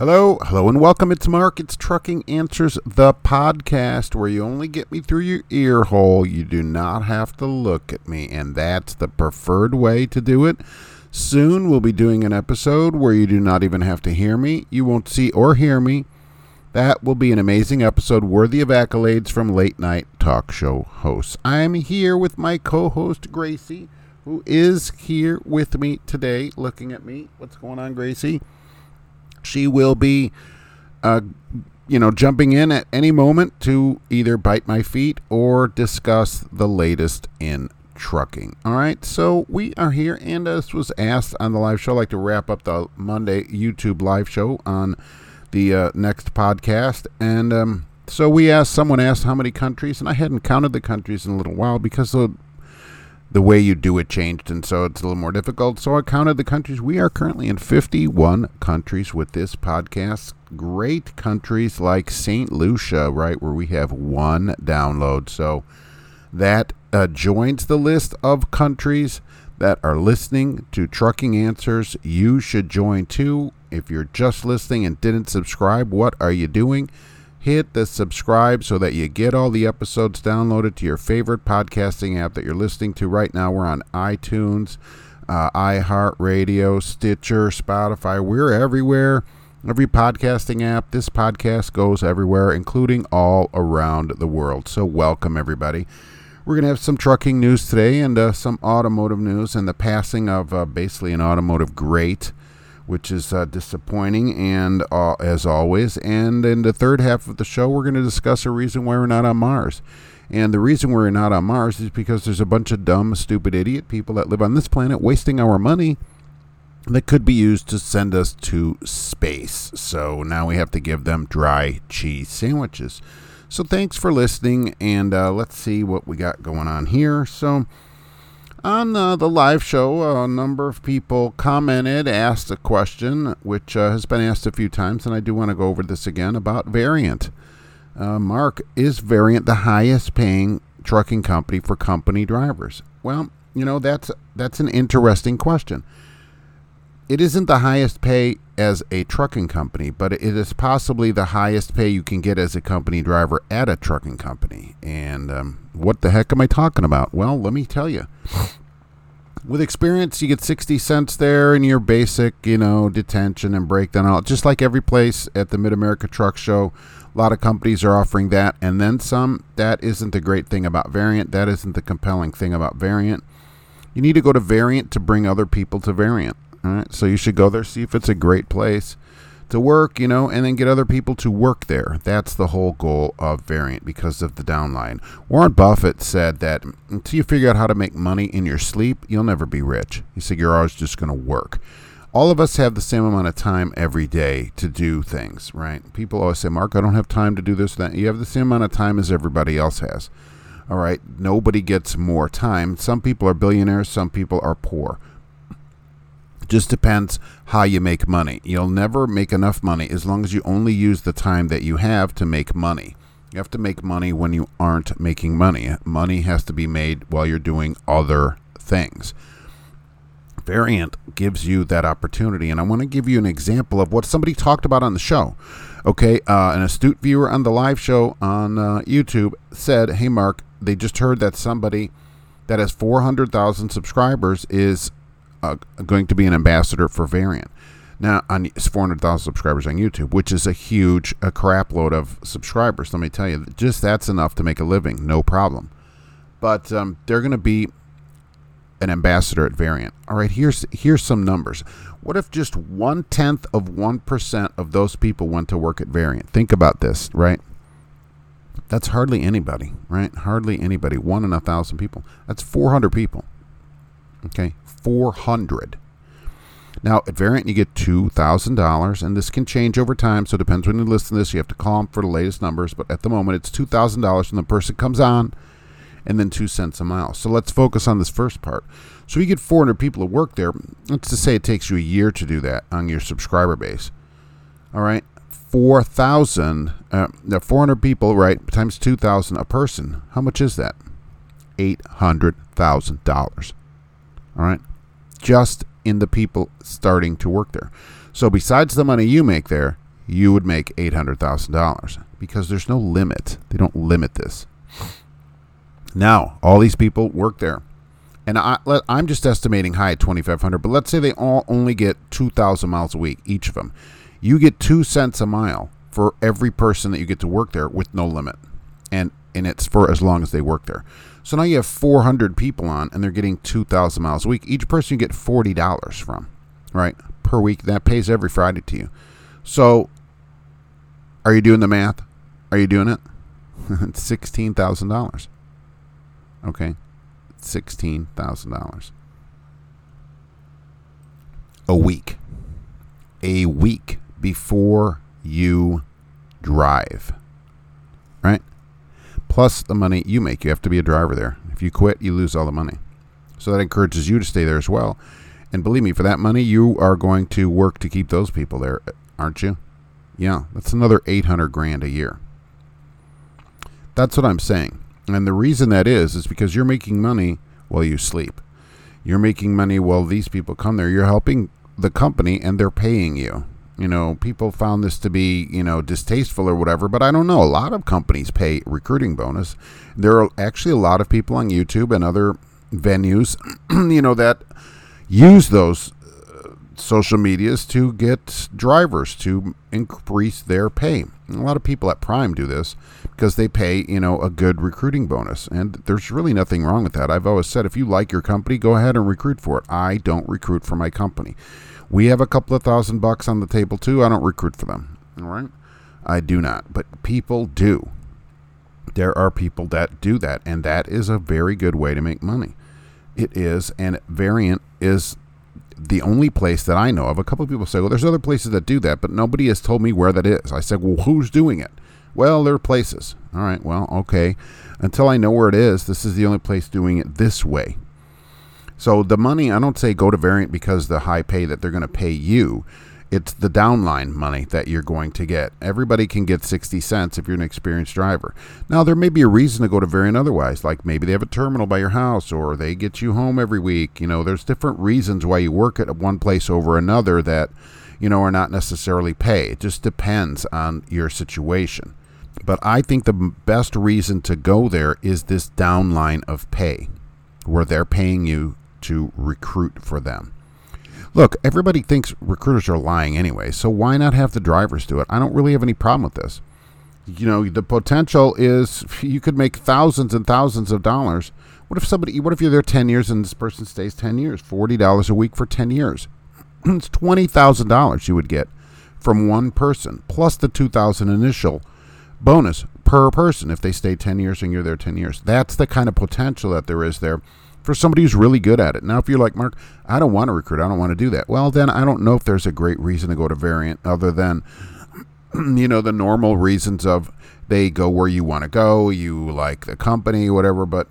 Hello, hello, and welcome. It's Mark. It's Trucking Answers, the podcast where you only get me through your ear hole. You do not have to look at me, and that's the preferred way to do it. Soon we'll be doing an episode where you do not even have to hear me. You won't see or hear me. That will be an amazing episode worthy of accolades from late night talk show hosts. I'm here with my co host, Gracie, who is here with me today looking at me. What's going on, Gracie? She will be, uh, you know, jumping in at any moment to either bite my feet or discuss the latest in trucking. All right, so we are here, and this was asked on the live show. I'd like to wrap up the Monday YouTube live show on the uh, next podcast, and um, so we asked. Someone asked how many countries, and I hadn't counted the countries in a little while because the the way you do it changed, and so it's a little more difficult. So I counted the countries. We are currently in 51 countries with this podcast. Great countries like St. Lucia, right, where we have one download. So that uh, joins the list of countries that are listening to Trucking Answers. You should join too. If you're just listening and didn't subscribe, what are you doing? Hit the subscribe so that you get all the episodes downloaded to your favorite podcasting app that you're listening to right now. We're on iTunes, uh, iHeartRadio, Stitcher, Spotify. We're everywhere. Every podcasting app. This podcast goes everywhere, including all around the world. So, welcome, everybody. We're going to have some trucking news today and uh, some automotive news and the passing of uh, basically an automotive great which is uh, disappointing, and uh, as always. And in the third half of the show, we're going to discuss a reason why we're not on Mars. And the reason we're not on Mars is because there's a bunch of dumb, stupid, idiot people that live on this planet wasting our money that could be used to send us to space. So now we have to give them dry cheese sandwiches. So thanks for listening, and uh, let's see what we got going on here. So on uh, the live show, a number of people commented, asked a question, which uh, has been asked a few times, and I do want to go over this again about Variant. Uh, Mark, is Variant the highest paying trucking company for company drivers? Well, you know that's that's an interesting question. It isn't the highest pay as a trucking company, but it is possibly the highest pay you can get as a company driver at a trucking company. And um, what the heck am I talking about? Well, let me tell you. With experience, you get 60 cents there in your basic, you know, detention and breakdown. All just like every place at the Mid America Truck Show, a lot of companies are offering that and then some. That isn't the great thing about Variant. That isn't the compelling thing about Variant. You need to go to Variant to bring other people to Variant. All right, so you should go there, see if it's a great place to work, you know, and then get other people to work there. That's the whole goal of Variant because of the downline. Warren Buffett said that until you figure out how to make money in your sleep, you'll never be rich. He said you're always just going to work. All of us have the same amount of time every day to do things, right? People always say, Mark, I don't have time to do this, that. You have the same amount of time as everybody else has. All right. Nobody gets more time. Some people are billionaires, some people are poor just depends how you make money. You'll never make enough money as long as you only use the time that you have to make money. You have to make money when you aren't making money. Money has to be made while you're doing other things. Variant gives you that opportunity. And I want to give you an example of what somebody talked about on the show. Okay, uh, an astute viewer on the live show on uh, YouTube said, Hey, Mark, they just heard that somebody that has 400,000 subscribers is uh, going to be an ambassador for Variant. Now, on 400,000 subscribers on YouTube, which is a huge, a crap load of subscribers. Let me tell you, just that's enough to make a living, no problem. But um, they're going to be an ambassador at Variant. All right, here's here's some numbers. What if just one tenth of one percent of those people went to work at Variant? Think about this, right? That's hardly anybody, right? Hardly anybody. One in a thousand people. That's 400 people. Okay, 400. Now, at Variant, you get $2,000, and this can change over time, so it depends when you listen to this. You have to call them for the latest numbers, but at the moment, it's $2,000 when the person comes on, and then 2 cents a mile. So let's focus on this first part. So you get 400 people to work there. Let's just say it takes you a year to do that on your subscriber base. All right, 4,000, uh, 400 people, right, times 2,000 a person. How much is that? $800,000. All right just in the people starting to work there. So besides the money you make there, you would make $800,000 because there's no limit. They don't limit this. Now, all these people work there. And I, I'm just estimating high at 2,500, but let's say they all only get 2,000 miles a week, each of them. You get two cents a mile for every person that you get to work there with no limit. And, and it's for as long as they work there. So now you have 400 people on, and they're getting 2,000 miles a week. Each person you get $40 from, right, per week. That pays every Friday to you. So are you doing the math? Are you doing it? $16,000. Okay. $16,000. A week. A week before you drive. Right? Plus the money you make. You have to be a driver there. If you quit, you lose all the money. So that encourages you to stay there as well. And believe me, for that money, you are going to work to keep those people there, aren't you? Yeah, that's another 800 grand a year. That's what I'm saying. And the reason that is, is because you're making money while you sleep. You're making money while these people come there. You're helping the company and they're paying you. You know, people found this to be, you know, distasteful or whatever, but I don't know. A lot of companies pay recruiting bonus. There are actually a lot of people on YouTube and other venues, you know, that use those uh, social medias to get drivers to increase their pay. A lot of people at Prime do this because they pay, you know, a good recruiting bonus. And there's really nothing wrong with that. I've always said if you like your company, go ahead and recruit for it. I don't recruit for my company. We have a couple of thousand bucks on the table too. I don't recruit for them. All right? I do not, but people do. There are people that do that, and that is a very good way to make money. It is, and Variant is the only place that I know of. A couple of people say, well, there's other places that do that, but nobody has told me where that is. I said, well, who's doing it? Well, there are places. All right, well, okay. Until I know where it is, this is the only place doing it this way. So the money, I don't say go to Variant because the high pay that they're going to pay you. It's the downline money that you're going to get. Everybody can get 60 cents if you're an experienced driver. Now, there may be a reason to go to Variant otherwise, like maybe they have a terminal by your house or they get you home every week. You know, there's different reasons why you work at one place over another that, you know, are not necessarily pay. It just depends on your situation. But I think the best reason to go there is this downline of pay, where they're paying you to recruit for them. Look, everybody thinks recruiters are lying anyway, so why not have the drivers do it? I don't really have any problem with this. You know, the potential is you could make thousands and thousands of dollars. What if somebody, what if you're there 10 years and this person stays 10 years? $40 a week for 10 years. it's $20,000 you would get from one person, plus the 2000 initial bonus per person if they stay 10 years and you're there 10 years. That's the kind of potential that there is there for somebody who's really good at it. Now, if you're like, Mark, I don't want to recruit, I don't want to do that. Well, then I don't know if there's a great reason to go to Variant other than, you know, the normal reasons of they go where you want to go, you like the company, whatever. But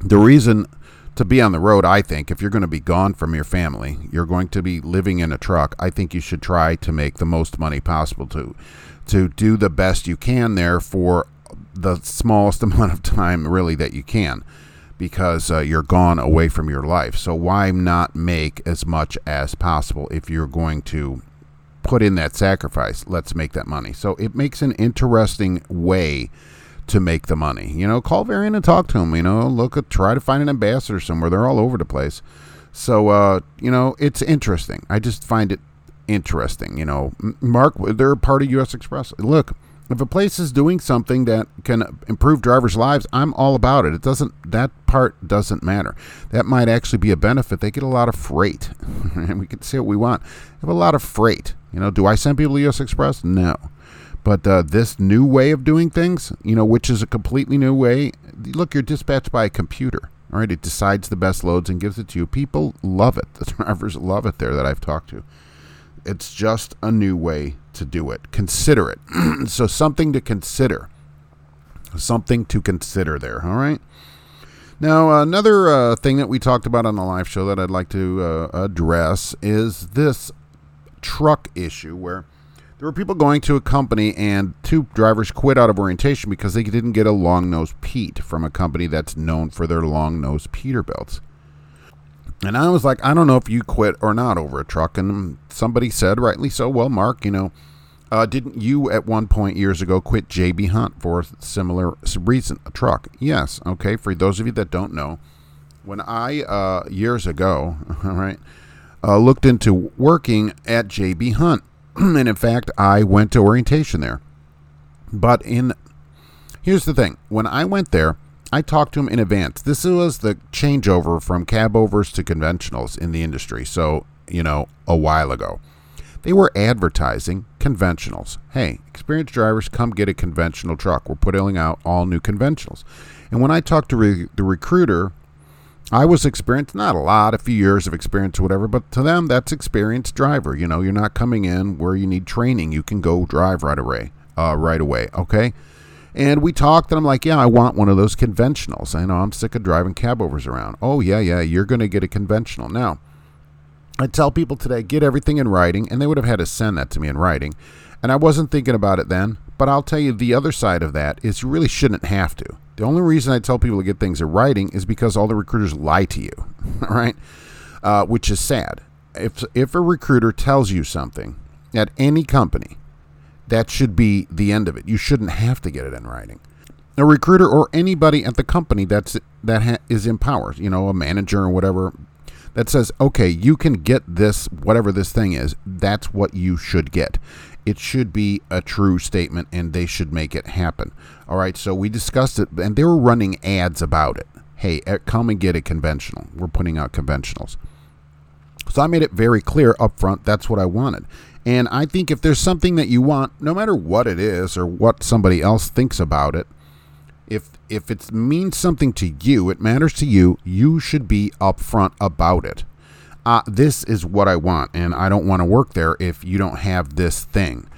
the reason to be on the road, I think, if you're going to be gone from your family, you're going to be living in a truck, I think you should try to make the most money possible to to do the best you can there for the smallest amount of time really that you can because uh, you're gone away from your life. So why not make as much as possible if you're going to put in that sacrifice? Let's make that money. So it makes an interesting way to make the money. You know, call Variant and talk to him. You know, look try to find an ambassador somewhere. They're all over the place. So uh, you know, it's interesting. I just find it interesting. You know, Mark, they're part of U.S. Xpress. Look, if a place is doing something that can improve drivers' lives, I'm all about it. It doesn't that part doesn't matter. That might actually be a benefit. They get a lot of freight, and we can say what we want. They have a lot of freight. You know, do I send people to U.S. Xpress? No. But uh, this new way of doing things, you know, which is a completely new way. Look, you're dispatched by a computer. All right, it decides the best loads and gives it to you. People love it. The drivers love it there that I've talked to. It's just a new way to do it. Consider it. so, something to consider. Something to consider there. All right. Now, another uh, thing that we talked about on the live show that I'd like to uh, address is this truck issue where there were people going to a company and two drivers quit out of orientation because they didn't get a long nose Pete from a company that's known for their long nose Peterbilts. And I was like, I don't know if you quit or not over a truck. And somebody said, rightly so, well, Mark, you know, Uh, didn't you at one point years ago quit JB Hunt for a similar reason? A truck. Yes. Okay. For those of you that don't know, when I, uh, years ago, all right, uh, looked into working at JB Hunt, and in fact, I went to orientation there. But in, here's the thing when I went there, I talked to him in advance. This was the changeover from cab overs to conventionals in the industry. So, you know, a while ago. They were advertising conventionals. Hey, experienced drivers, come get a conventional truck. We're putting out all new conventionals. And when I talked to re- the recruiter, I was experienced, not a lot, a few years of experience or whatever, but to them, that's experienced driver. You know, you're not coming in where you need training. You can go drive right away, uh, right away. Okay. And we talked, and I'm like, yeah, I want one of those conventionals. I know I'm sick of driving cab overs around. Oh, yeah, yeah, you're going to get a conventional. Now, I tell people today, get everything in writing, and they would have had to send that to me in writing. And I wasn't thinking about it then, but I'll tell you the other side of that is you really shouldn't have to. The only reason I tell people to get things in writing is because all the recruiters lie to you, all right? Uh, which is sad. If, if a recruiter tells you something at any company, that should be the end of it. You shouldn't have to get it in writing. A recruiter or anybody at the company that's that ha- is in power, you know, a manager or whatever, that says, okay, you can get this, whatever this thing is. That's what you should get. It should be a true statement, and they should make it happen. All right. So we discussed it, and they were running ads about it. Hey, come and get a conventional. We're putting out conventionals. So I made it very clear up front that's what I wanted. And I think if there's something that you want, no matter what it is or what somebody else thinks about it, if if it means something to you, it matters to you, you should be upfront about it. Uh, this is what I want, and I don't want to work there if you don't have this thing.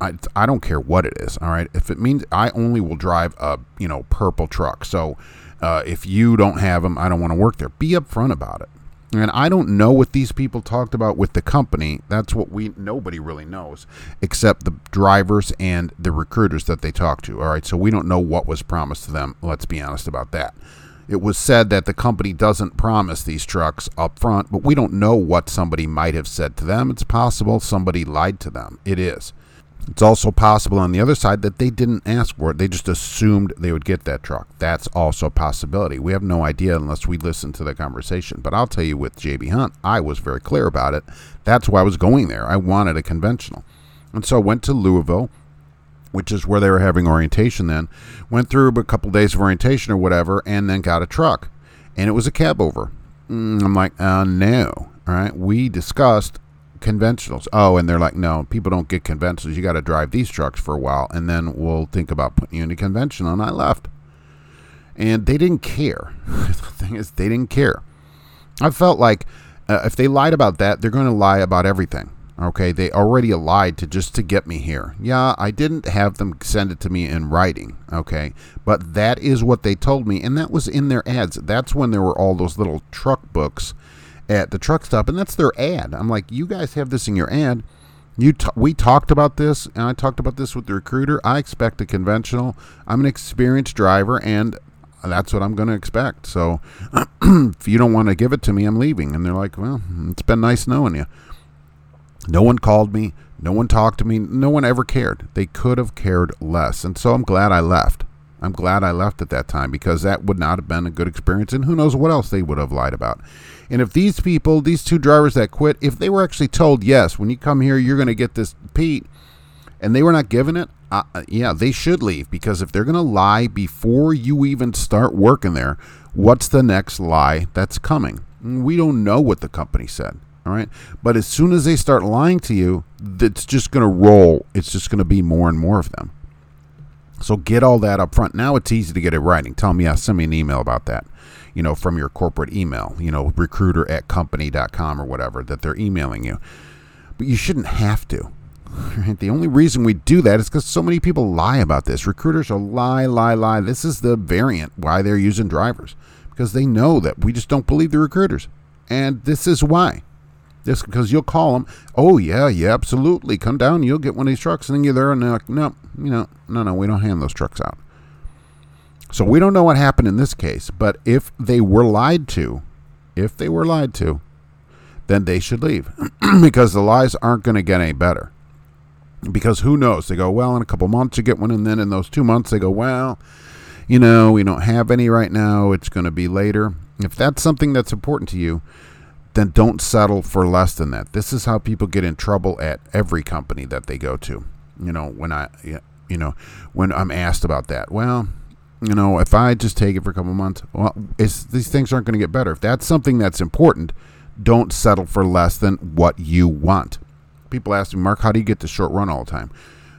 I, I don't care what it is. All right, if it means I only will drive a you know purple truck, so uh, if you don't have them, I don't want to work there. Be upfront about it. And I don't know what these people talked about with the company. That's what we nobody really knows except the drivers and the recruiters that they talked to. All right, so we don't know what was promised to them. Let's be honest about that. It was said that the company doesn't promise these trucks up front, but we don't know what somebody might have said to them. It's possible somebody lied to them. It is. It's also possible on the other side that they didn't ask for it. They just assumed they would get that truck. That's also a possibility. We have no idea unless we listen to the conversation. But I'll tell you with JB Hunt, I was very clear about it. That's why I was going there. I wanted a conventional. And so I went to Louisville, which is where they were having orientation then. Went through a couple days of orientation or whatever, and then got a truck. And it was a cab over. Mm, I'm like, uh, no. All right. We discussed conventionals. Oh, and they're like, no, people don't get conventionals. You got to drive these trucks for a while, and then we'll think about putting you in a conventional. And I left, and they didn't care. the thing is, they didn't care. I felt like uh, if they lied about that, they're going to lie about everything. Okay, they already lied to just to get me here. Yeah, I didn't have them send it to me in writing. Okay, but that is what they told me, and that was in their ads. That's when there were all those little truck books at the truck stop, and that's their ad. I'm like, you guys have this in your ad. You t- we talked about this, and I talked about this with the recruiter. I expect a conventional. I'm an experienced driver, and that's what I'm going to expect. So if you don't want to give it to me, I'm leaving. And they're like, well, it's been nice knowing you. No one called me. No one talked to me. No one ever cared. They could have cared less. And so I'm glad I left. I'm glad I left at that time because that would not have been a good experience. And who knows what else they would have lied about. And if these people, these two drivers that quit, if they were actually told, yes, when you come here, you're going to get this Pete, and they were not given it, uh, yeah, they should leave because if they're going to lie before you even start working there, what's the next lie that's coming? We don't know what the company said. All right. But as soon as they start lying to you, it's just going to roll. It's just going to be more and more of them. So get all that up front. Now it's easy to get it writing. Tell me, yeah, send me an email about that you know, from your corporate email, you know, recruiter at company.com or whatever that they're emailing you. But you shouldn't have to. Right? The only reason we do that is because so many people lie about this. Recruiters are lie, lie, lie. This is the variant why they're using drivers because they know that we just don't believe the recruiters. And this is why. Just because you'll call them, oh, yeah, yeah, absolutely. Come down, you'll get one of these trucks. And then you're there and they're like, no, you know, no, no, we don't hand those trucks out. So we don't know what happened in this case, but if they were lied to, if they were lied to, then they should leave because the lies aren't going to get any better. Because who knows? They go, well, in a couple months you get one, and then in those two months they go, well, you know, we don't have any right now. It's going to be later. If that's something that's important to you, then don't settle for less than that. This is how people get in trouble at every company that they go to. You know, when I, you know, when I'm asked about that, well, you know, if I just take it for a couple months, well, these things aren't going to get better. If that's something that's important, don't settle for less than what you want. People ask me, Mark, how do you get the short run all the time?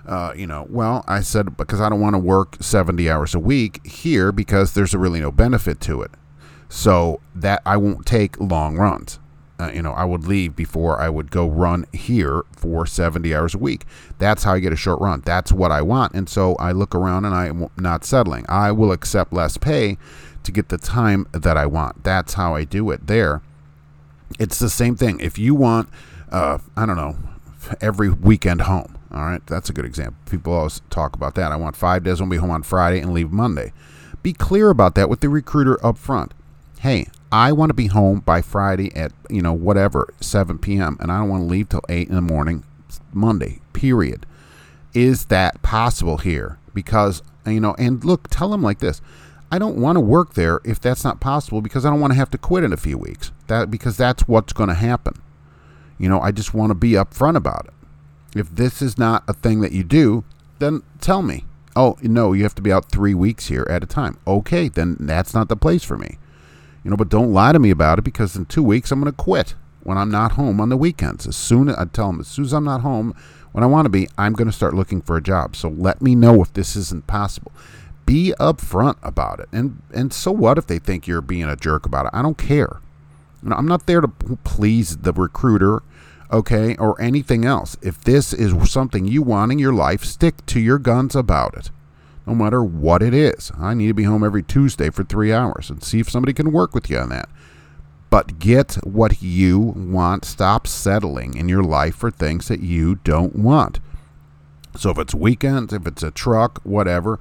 Uh, you know, well, I said because I don't want to work 70 hours a week here because there's really no benefit to it. So that I won't take long runs. Uh, you know, I would leave before I would go run here for 70 hours a week. That's how I get a short run. That's what I want. And so I look around and I'm not settling. I will accept less pay to get the time that I want. That's how I do it there. It's the same thing. If you want, uh, I don't know, every weekend home, all right, that's a good example. People always talk about that. I want five days, I'll be home on Friday and leave Monday. Be clear about that with the recruiter up front. Hey, I want to be home by Friday at, you know, whatever, 7 p.m., and I don't want to leave till 8 in the morning Monday, period. Is that possible here? Because, you know, and look, tell them like this I don't want to work there if that's not possible because I don't want to have to quit in a few weeks. That because that's what's going to happen. You know, I just want to be upfront about it. If this is not a thing that you do, then tell me. Oh, no, you have to be out 3 weeks here at a time. Okay, then that's not the place for me. You know, but don't lie to me about it because in two weeks I'm going to quit when I'm not home on the weekends. As soon as I tell them, as soon as I'm not home when I want to be, I'm going to start looking for a job. So let me know if this isn't possible. Be upfront about it. And and so what if they think you're being a jerk about it? I don't care. You know, I'm not there to please the recruiter, okay, or anything else. If this is something you want in your life, stick to your guns about it no matter what it is. I need to be home every Tuesday for three hours and see if somebody can work with you on that. But get what you want. Stop settling in your life for things that you don't want. So if it's weekends, if it's a truck, whatever,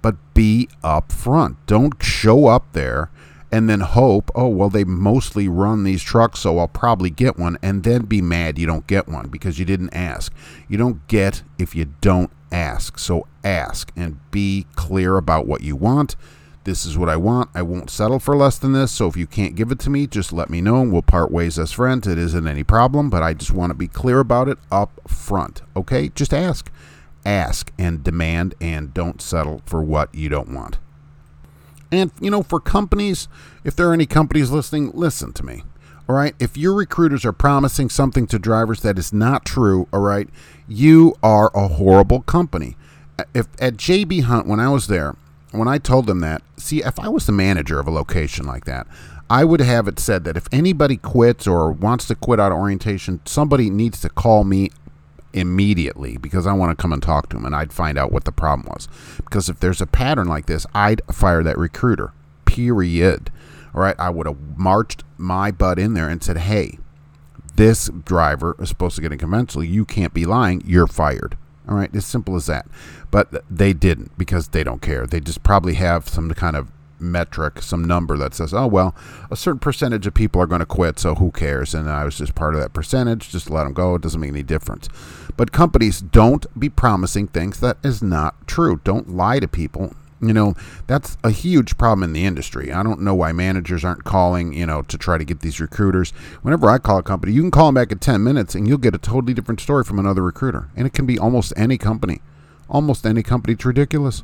but be upfront. Don't show up there and then hope, oh, well, they mostly run these trucks, so I'll probably get one, and then be mad you don't get one because you didn't ask. You don't get if you don't ask. So ask and be clear about what you want. This is what I want. I won't settle for less than this. So if you can't give it to me, just let me know and we'll part ways as friends. It isn't any problem, but I just want to be clear about it up front. Okay? Just ask. Ask and demand and don't settle for what you don't want. And, you know, for companies, if there are any companies listening, listen to me. All right. If your recruiters are promising something to drivers that is not true, all right, you are a horrible company. If at JB Hunt, when I was there, when I told them that, see, if I was the manager of a location like that, I would have it said that if anybody quits or wants to quit out of orientation, somebody needs to call me immediately because I want to come and talk to him and I'd find out what the problem was. Because if there's a pattern like this, I'd fire that recruiter. Period. All right, I would have marched my butt in there and said, "Hey, this driver is supposed to get in conventional. You can't be lying. You're fired." All right, as simple as that. But they didn't because they don't care. They just probably have some kind of metric, some number that says, oh, well, a certain percentage of people are going to quit, so who cares? And I was just part of that percentage. Just let them go. It doesn't make any difference. But companies don't be promising things that is not true. Don't lie to people. You know, that's a huge problem in the industry. I don't know why managers aren't calling, you know, to try to get these recruiters. Whenever I call a company, you can call them back in 10 minutes and you'll get a totally different story from another recruiter. And it can be almost any company. Almost any company. It's ridiculous.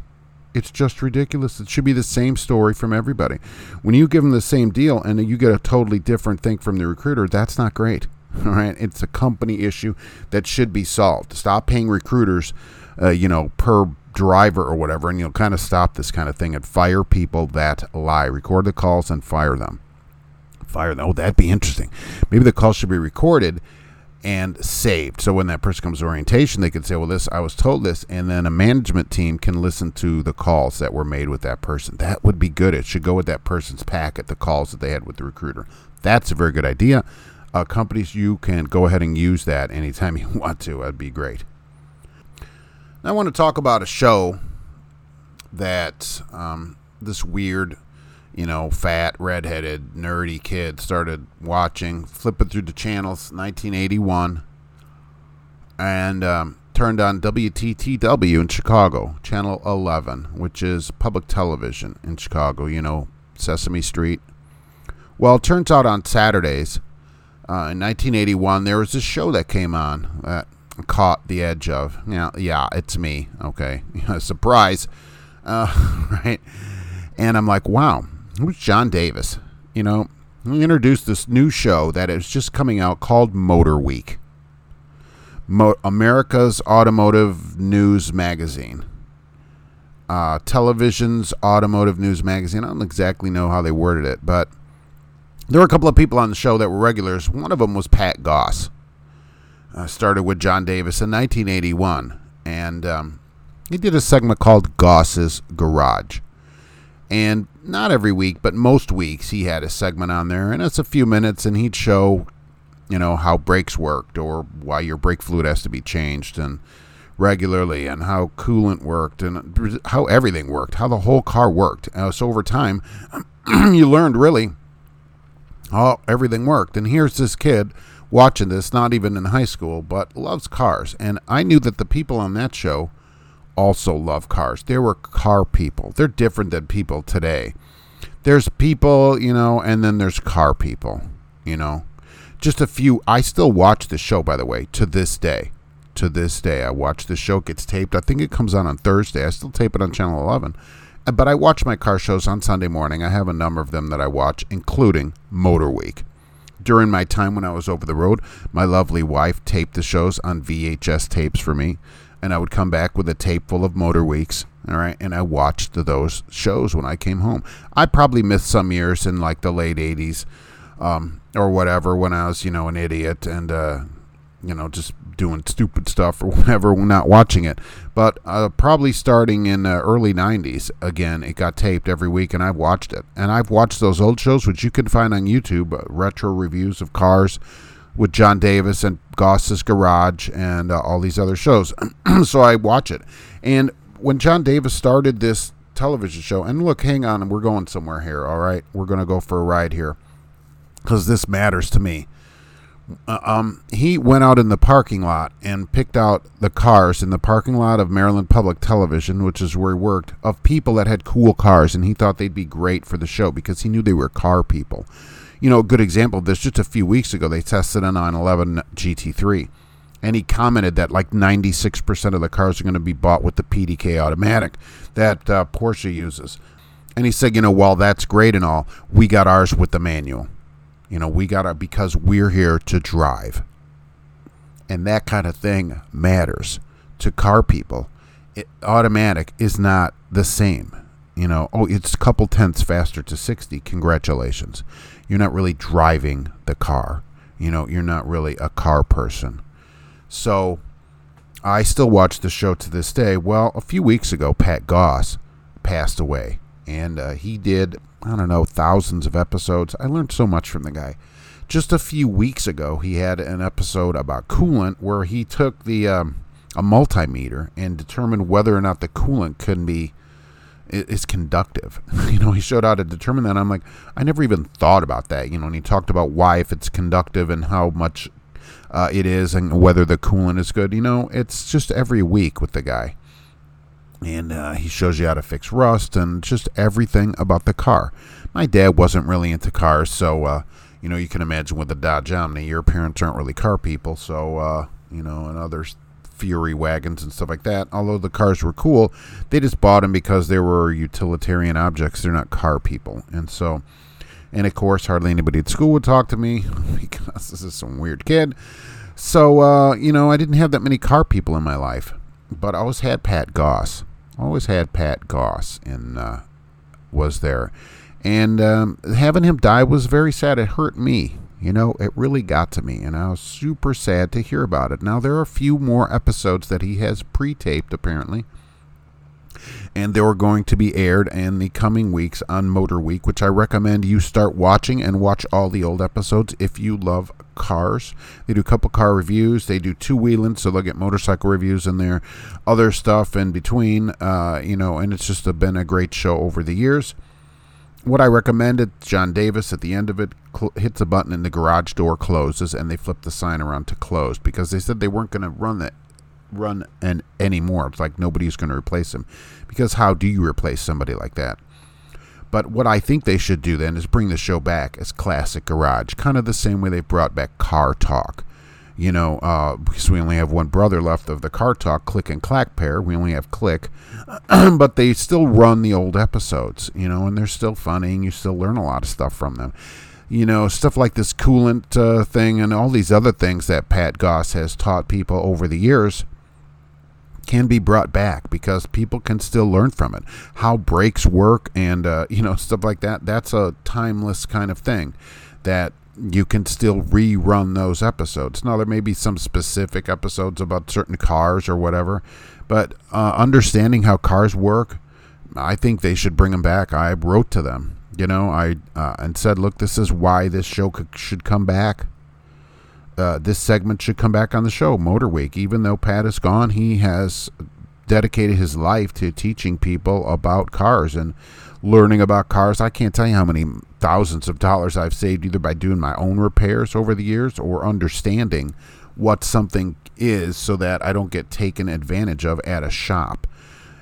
It's just ridiculous. It should be the same story from everybody. When you give them the same deal and you get a totally different thing from the recruiter, that's not great. All right, it's a company issue that should be solved. Stop paying recruiters, uh, you know, per driver or whatever, and you'll kind of stop this kind of thing and fire people that lie. Record the calls and fire them. Fire them. Oh, that'd be interesting. Maybe the call should be recorded and saved. So when that person comes to orientation, they can say, "Well, this I was told this," and then a management team can listen to the calls that were made with that person. That would be good. It should go with that person's packet, the calls that they had with the recruiter. That's a very good idea. Uh, companies, you can go ahead and use that anytime you want to. That'd be great. Now, I want to talk about a show that um, this weird you know, fat, redheaded, nerdy kid started watching, flipping through the channels, 1981, and um, turned on WTTW in Chicago, Channel 11, which is public television in Chicago, you know, Sesame Street. Well, it turns out on Saturdays uh, in 1981, there was this show that came on that caught the edge of, yeah, yeah, it's me. Okay. Surprise. Uh, right. And I'm like, wow, who's John Davis? You know, he introduced this new show that is just coming out called MotorWeek. Mo- America's Automotive News Magazine. Uh, television's Automotive News Magazine. I don't exactly know how they worded it, but there were a couple of people on the show that were regulars. One of them was Pat Goss. Uh, started with John Davis in 1981, and um, he did a segment called Goss's Garage. And not every week, but most weeks, he had a segment on there, and it's a few minutes, and he'd show, you know, how brakes worked or why your brake fluid has to be changed and regularly, and how coolant worked, and how everything worked, how the whole car worked. Uh, so over time, you learned really how everything worked. And here's this kid watching this, not even in high school, but loves cars. And I knew that the people on that show also love cars. They were car people. They're different than people today. There's people, you know, and then there's car people, you know. Just a few. I still watch the show, by the way, to this day. To this day, I watch the show. It gets taped. I think it comes on on Thursday. I still tape it on Channel 11. Uh, but I watch my car shows on Sunday morning. I have a number of them that I watch, including MotorWeek. During my time when I was over the road, my lovely wife taped the shows on VHS tapes for me and I would come back with a tape full of motor weeks. All right, and I watched those shows when I came home. I probably missed some years in like the late '80s um, or whatever when I was, you know, an idiot and uh, you know just doing stupid stuff or whatever, not watching it. But uh, probably starting in the early '90s, again, it got taped every week, and I've watched it. And I've watched those old shows, which you can find on YouTube, uh, retro reviews of cars with John Davis and Goss's Garage and uh, all these other shows. so I watch it. And when John Davis started this television show, and look, hang on, we're going somewhere here, all right? We're going to go for a ride here because this matters to me. Uh, um, he went out in the parking lot and picked out the cars in the parking lot of Maryland Public Television, which is where he worked, of people that had cool cars, and he thought they'd be great for the show because he knew they were car people you know, a good example of this just a few weeks ago, they tested a 911 GT3. And he commented that like 96% of the cars are going to be bought with the PDK automatic that uh, Porsche uses. And he said, you know, while that's great and all, we got ours with the manual. You know, we got our because we're here to drive. And that kind of thing matters to car people. It, automatic is not the same. You know, oh, it's a couple tenths faster to 60. Congratulations you're not really driving the car. You know, you're not really a car person. So I still watch the show to this day. Well, a few weeks ago, Pat Goss passed away, and uh, he did, I don't know, thousands of episodes. I learned so much from the guy. Just a few weeks ago, he had an episode about coolant where he took the um, a multimeter and determined whether or not the coolant could be is conductive. you know, he showed how to determine that. I'm like, I never even thought about that. You know, and he talked about why if it's conductive and how much uh, it is and whether the coolant is good. You know, it's just every week with the guy. And uh, he shows you how to fix rust and just everything about the car. My dad wasn't really into cars, so uh, you know you can imagine with the Dodge Omni, your parents aren't really car people, so uh, you know, and others Fury wagons and stuff like that. Although the cars were cool, they just bought them because they were utilitarian objects. They're not car people. And so, and of course, hardly anybody at school would talk to me because this is some weird kid. So, uh, you know, I didn't have that many car people in my life. But I always had Pat Goss. Always had Pat Goss and uh, was there. And um, having him die was very sad. It hurt me you know, it really got to me, and I was super sad to hear about it. Now, there are a few more episodes that he has pre taped, apparently, and they were going to be aired in the coming weeks on MotorWeek, which I recommend you start watching and watch all the old episodes if you love cars. They do a couple car reviews, they do two wheeling, so they'll get motorcycle reviews in there, other stuff in between, uh, you know, and it's just been a great show over the years what I recommended, John Davis at the end of it cl- hits a button and the garage door closes and they flip the sign around to closed because they said they weren't going to run that run an anymore. It's like nobody's going to replace him because how do you replace somebody like that? But what I think they should do then is bring the show back as classic garage, kind of the same way they brought back Car Talk. You know, uh, because we only have one brother left of the Car Talk Click and Clack pair. We only have Click, but they still run the old episodes. You know, and they're still funny, and you still learn a lot of stuff from them you know, stuff like this coolant uh, thing and all these other things that Pat Goss has taught people over the years can be brought back because people can still learn from it. How brakes work and, uh, you know, stuff like that. That's a timeless kind of thing that you can still rerun those episodes. Now, there may be some specific episodes about certain cars or whatever, but uh, understanding how cars work, I think they should bring them back. I wrote to them you know, I uh, and said, look, this is why this show should come back. Uh, this segment should come back on the show, MotorWeek. Even though Pat is gone, he has dedicated his life to teaching people about cars and learning about cars. I can't tell you how many thousands of dollars I've saved either by doing my own repairs over the years or understanding what something is so that I don't get taken advantage of at a shop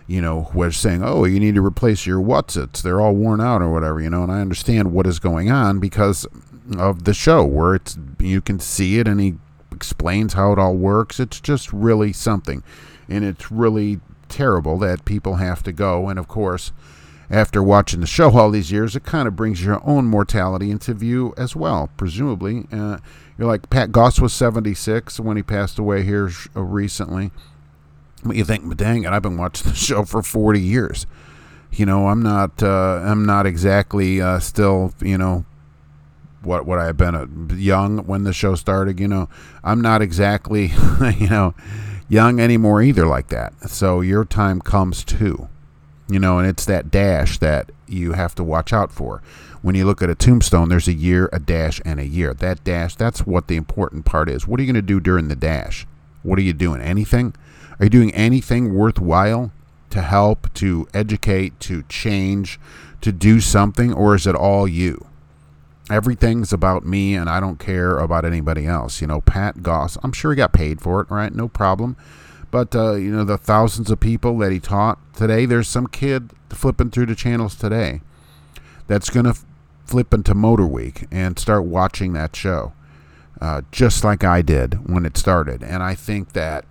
you know, where saying, "Oh, you need to replace your what's its. They're all worn out or whatever." You know, and I understand what is going on because of the show where it's you can see it and he explains how it all works. It's just really something, and it's really terrible that people have to go. And of course, after watching the show all these years, it kind of brings your own mortality into view as well. Presumably, uh, you're like Pat Goss was 76 when he passed away here uh, recently But you think, dang it, I've been watching the show for 40 years. You know, I'm not, uh, I'm not exactly uh, still, you know, what what I have been uh, young when the show started. You know, I'm not exactly, you know, young anymore either like that. So your time comes too. You know, and it's that dash that you have to watch out for. When you look at a tombstone, there's a year, a dash, and a year. That dash, that's what the important part is. What are you going to do during the dash? What are you doing? Anything? Are you doing anything worthwhile to help, to educate, to change, to do something, or is it all you? Everything's about me, and I don't care about anybody else. You know, Pat Goss, I'm sure he got paid for it, right? No problem. But, uh, you know, the thousands of people that he taught today, there's some kid flipping through the channels today that's going to flip into MotorWeek and start watching that show, uh, just like I did when it started. And I think that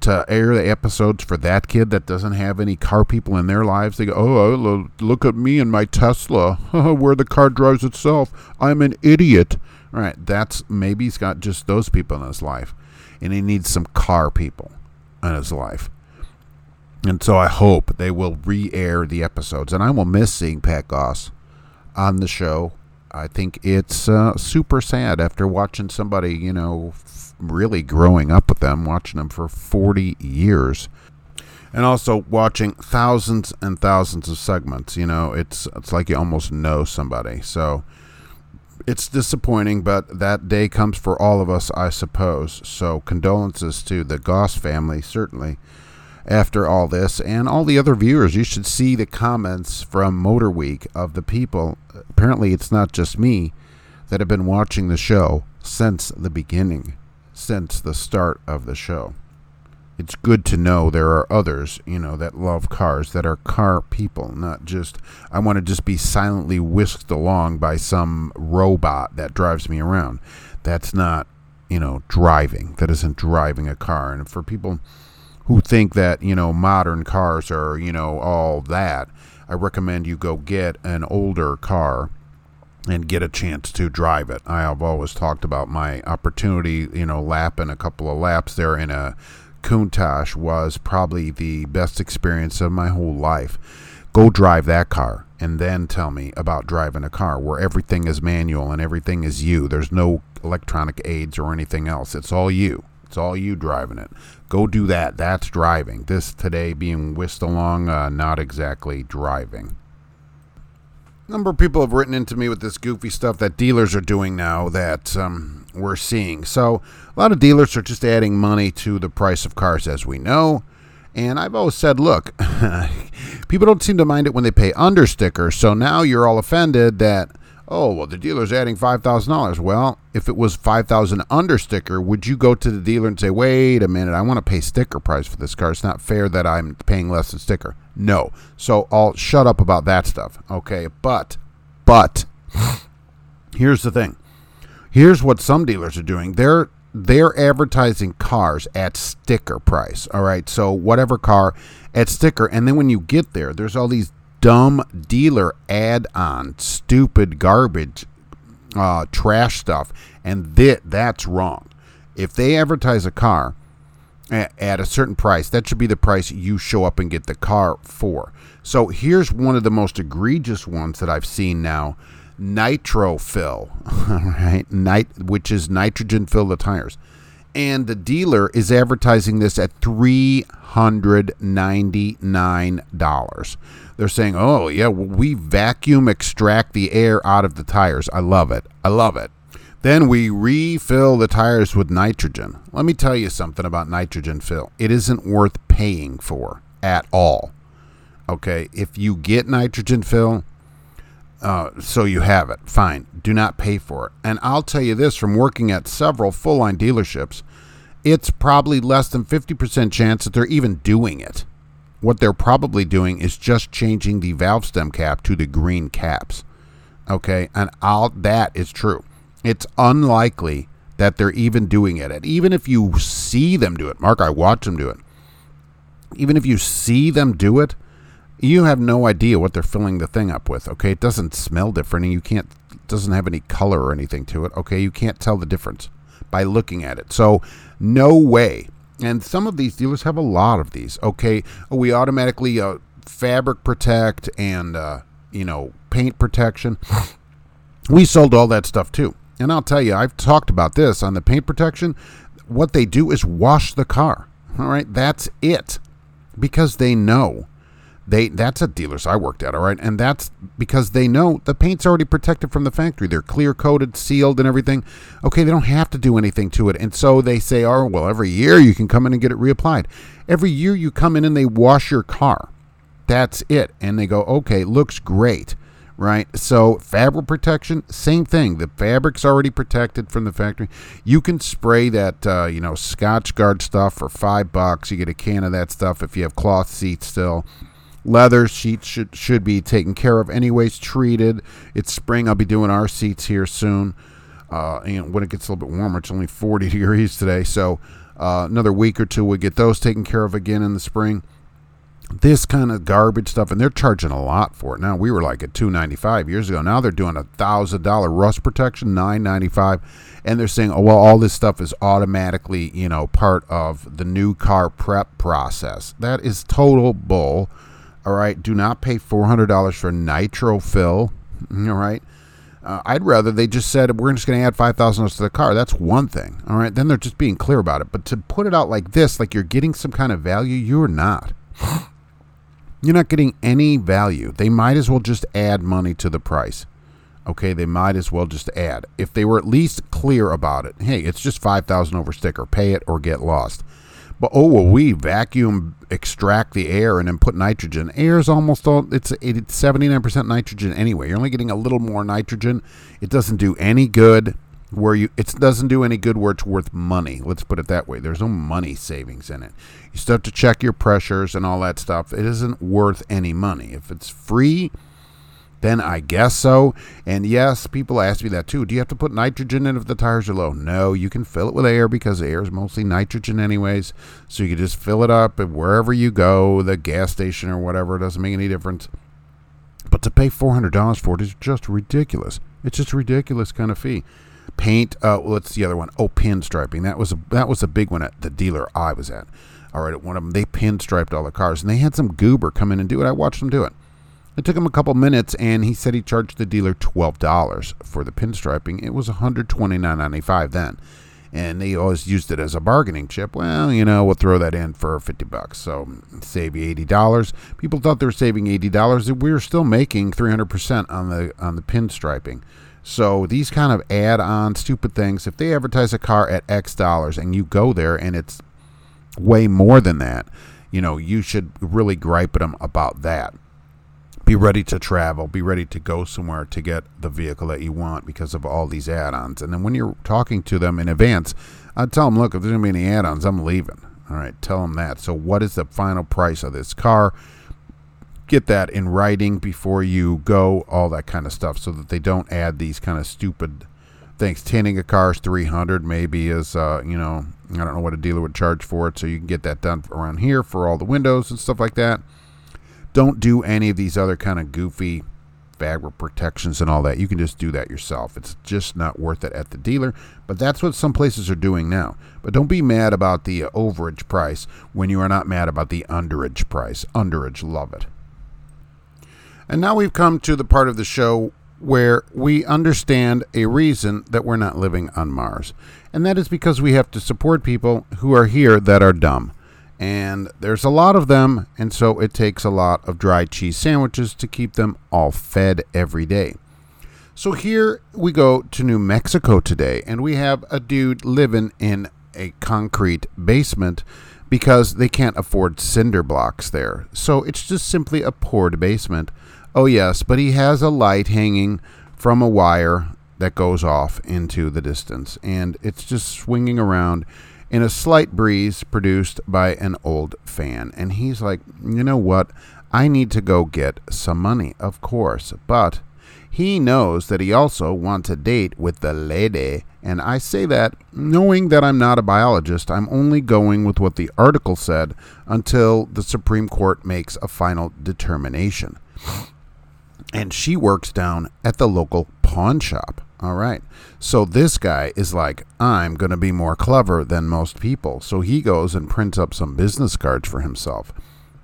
to air the episodes for that kid that doesn't have any car people in their lives. They go, oh, look at me and my Tesla, where the car drives itself. I'm an idiot. All right, that's maybe he's got just those people in his life, and he needs some car people in his life. And so I hope they will re-air the episodes, and I will miss seeing Pat Goss on the show. I think it's uh, super sad after watching somebody, you know, really growing up with them, watching them for 40 years. And also watching thousands and thousands of segments, you know, it's it's like you almost know somebody. So it's disappointing, but that day comes for all of us, I suppose. So condolences to the Goss family, certainly after all this and all the other viewers you should see the comments from motor week of the people apparently it's not just me that have been watching the show since the beginning since the start of the show. It's good to know there are others, you know, that love cars, that are car people, not just, I want to just be silently whisked along by some robot that drives me around. That's not, you know, driving. That isn't driving a car. And for people who think that, you know, modern cars are, you know, all that, I recommend you go get an older car and get a chance to drive it. I have always talked about my opportunity, you know, lapping a couple of laps there in a Countach was probably the best experience of my whole life. Go drive that car and then tell me about driving a car where everything is manual and everything is you. There's no electronic aids or anything else. It's all you. It's all you driving it. Go do that. That's driving. This today being whisked along, uh, not exactly driving A number of people have written into me with this goofy stuff that dealers are doing now that um, we're seeing. So a lot of dealers are just adding money to the price of cars, as we know. And I've always said, look, people don't seem to mind it when they pay under sticker. So now you're all offended that oh well the dealer's adding $5000 well if it was 5000 under sticker would you go to the dealer and say wait a minute i want to pay sticker price for this car it's not fair that i'm paying less than sticker no so i'll shut up about that stuff okay but but here's the thing here's what some dealers are doing. They're they're advertising cars at sticker price all right? So whatever car at sticker. And then when you get there there's all these dumb dealer add on, stupid garbage, uh, trash stuff, and that that's wrong. If they advertise a car at, at a certain price, that should be the price you show up and get the car for. So here's one of the most egregious ones that I've seen now: nitro fill, right? Nit, which is nitrogen fill the tires and the dealer is advertising this at $399. They're saying, oh, yeah, well, we vacuum extract the air out of the tires. I love it. I love it. Then we refill the tires with nitrogen. Let me tell you something about nitrogen fill. It isn't worth paying for at all. Okay, if you get nitrogen fill, uh, so you have it. Fine. Do not pay for it. And I'll tell you this from working at several full line dealerships, it's probably less than 50% chance that they're even doing it. What they're probably doing is just changing the valve stem cap to the green caps. Okay, and all that is true. It's unlikely that they're even doing it. And even if you see them do it, Mark, I watch them do it. Even if you see them do it, you have no idea what they're filling the thing up with. Okay, it doesn't smell different, and you can't doesn't have any color or anything to it. Okay, you can't tell the difference by looking at it. So, no way. And some of these dealers have a lot of these. Okay, we automatically uh, fabric protect and uh, you know paint protection. We sold all that stuff too. And I'll tell you, I've talked about this on the paint protection. What they do is wash the car. All right, that's it, because they know they that's at dealers I worked at, all right, and that's because they know the paint's already protected from the factory. They're clear coated, sealed, and everything. Okay, they don't have to do anything to it, and so they say, "Oh, well, every year you can come in and get it reapplied. Every year you come in and they wash your car. That's it." And they go, "Okay, looks great." Right, so fabric protection, same thing. The fabric's already protected from the factory. You can spray that, uh, you know, Scotchgard stuff for five bucks. You get a can of that stuff if you have cloth seats still leather sheets should should be taken care of anyways treated. It's spring. I'll be doing our seats here soon. Uh, and when it gets a little bit warmer it's only 40 degrees today. So uh, another week or two we get those taken care of again in the spring. This kind of garbage stuff and they're charging a lot for it. Now we were like at 295 years ago. Now they're doing a thousand dollar rust protection 995 and they're saying oh well all this stuff is automatically you know part of the new car prep process. That is total bull all right. Do not pay $400 for nitro fill. All right. Uh, I'd rather they just said we're just going to add five thousand dollars to the car. That's one thing. All right, then they're just being clear about it. But to put it out like this, like you're getting some kind of value, you're not. You're not getting any value. They might as well just add money to the price. Okay, they might as well just add. If they were at least clear about it, hey, it's just five thousand over sticker. Pay it or get lost. But oh well, we vacuum extract the air and then put nitrogen. Air is almost all it's seventy nine percent nitrogen anyway. You're only getting a little more nitrogen. It doesn't do any good where you it doesn't do any good where it's worth money. Let's put it that way. There's no money savings in it. You still have to check your pressures and all that stuff. It isn't worth any money. If it's free, then I guess so. And yes, people ask me that too. Do you have to put nitrogen in if the tires are low? No, you can fill it with air because air is mostly nitrogen, anyways. So you can just fill it up and wherever you go, the gas station or whatever, it doesn't make any difference. But to pay $400 for it is just ridiculous. It's just ridiculous kind of fee. Paint, uh, what's the other one? Oh, pinstriping. That was a, that was a big one at the dealer I was at. All right, at one of them, they pinstriped all the cars, and they had some goober come in and do it. I watched them do it. It took him a couple minutes, and he said he charged the dealer twelve dollars for the pinstriping. It was one hundred twenty nine ninety five then, and they always used it as a bargaining chip. Well, you know, we'll throw that in for fifty bucks, so save you eighty dollars. People thought they were saving eighty dollars. We were still making three hundred percent on the on the pinstriping. So these kind of add-on stupid things. If they advertise a car at X dollars and you go there and it's way more than that, you know, you should really gripe at them about that be ready to travel, be ready to go somewhere to get the vehicle that you want because of all these add-ons. And then when you're talking to them in advance, I tell them, look, if there's gonna be any add-ons, I'm leaving. All right, tell them that. So, what is the final price of this car? Get that in writing before you go, all that kind of stuff, so that they don't add these kind of stupid things. Tinting a car is 300 maybe is, uh, you know, I don't know what a dealer would charge for it, so you can get that done around here for all the windows and stuff like that. Don't do any of these other kind of goofy fabric protections and all that. You can just do that yourself. It's just not worth it at the dealer. But that's what some places are doing now. But don't be mad about the uh, overage price when you are not mad about the underage price. Underage, love it. And now we've come to the part of the show where we understand a reason that we're not living on Mars. And that is because we have to support people who are here that are dumb and there's a lot of them, and so it takes a lot of dry cheese sandwiches to keep them all fed every day. So here we go to New Mexico today, and we have a dude living in a concrete basement because they can't afford cinder blocks there. So it's just simply a poured basement. Oh, yes, but he has a light hanging from a wire that goes off into the distance, and it's just swinging around in a slight breeze produced by an old fan. And he's like, you know what? I need to go get some money, of course. But he knows that he also wants a date with the lady. And I say that knowing that I'm not a biologist, I'm only going with what the article said until the Supreme Court makes a final determination. And she works down at the local pawn shop. All right. So this guy is like, I'm going to be more clever than most people. So he goes and prints up some business cards for himself.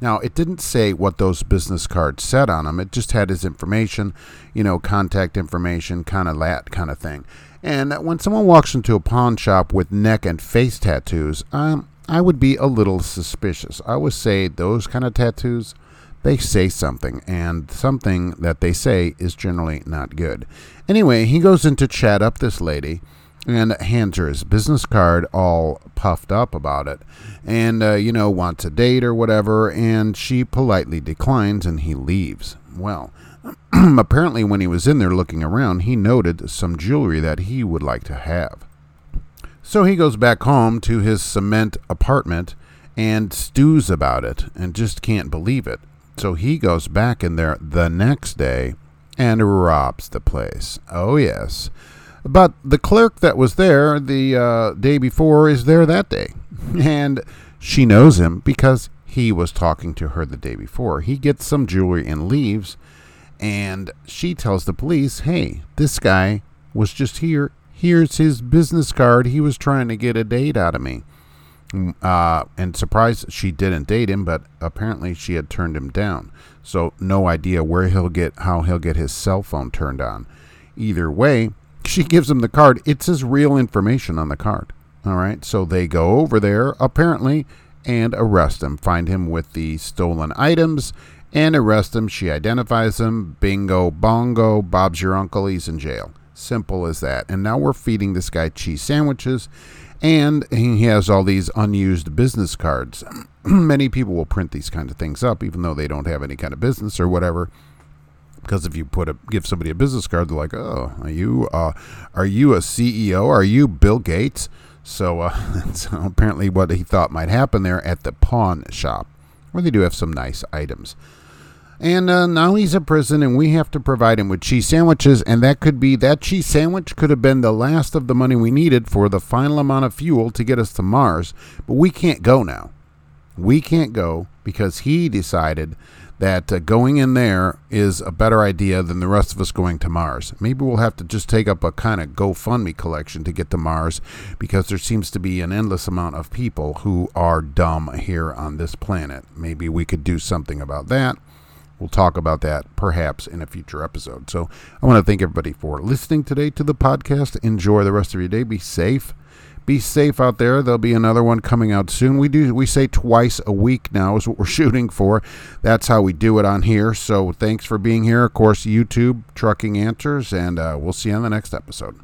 Now, it didn't say what those business cards said on them. It just had his information, you know, contact information, kind of that kind of thing. And when someone walks into a pawn shop with neck and face tattoos, um, I would be a little suspicious. I would say those kind of tattoos they say something, and something that they say is generally not good. Anyway, he goes in to chat up this lady and hands her his business card, all puffed up about it, and, uh, you know, wants a date or whatever, and she politely declines and he leaves. Well, apparently, when he was in there looking around, he noted some jewelry that he would like to have. So he goes back home to his cement apartment and stews about it and just can't believe it. So he goes back in there the next day and robs the place. Oh, yes. But the clerk that was there the uh, day before is there that day. And she knows him because he was talking to her the day before. He gets some jewelry and leaves. And she tells the police, hey, this guy was just here. Here's his business card. He was trying to get a date out of me. Uh, and surprised she didn't date him, but apparently she had turned him down. So no idea where he'll get how he'll get his cell phone turned on. Either way, she gives him the card. It's his real information on the card. All right. So they go over there apparently and arrest him. Find him with the stolen items and arrest him. She identifies him. Bingo, bongo. Bob's your uncle. He's in jail. Simple as that. And now we're feeding this guy cheese sandwiches and he has all these unused business cards. Many people will print these kind of things up, even though they don't have any kind of business or whatever. Because if you put a give somebody a business card, they're like, "Oh, are you uh, are you a CEO? Are you Bill Gates?" So uh, that's apparently what he thought might happen there at the pawn shop, where they do have some nice items. And uh, now he's in prison, and we have to provide him with cheese sandwiches. And that could be that cheese sandwich could have been the last of the money we needed for the final amount of fuel to get us to Mars. But we can't go now. We can't go because he decided that uh, going in there is a better idea than the rest of us going to Mars. Maybe we'll have to just take up a kind of GoFundMe collection to get to Mars because there seems to be an endless amount of people who are dumb here on this planet. Maybe we could do something about that. We'll talk about that perhaps in a future episode. So I want to thank everybody for listening today to the podcast. Enjoy the rest of your day. Be safe. Be safe out there. There'll be another one coming out soon. We do we say twice a week now is what we're shooting for. That's how we do it on here. So thanks for being here. Of course, YouTube Trucking Answers, and uh, we'll see you on the next episode.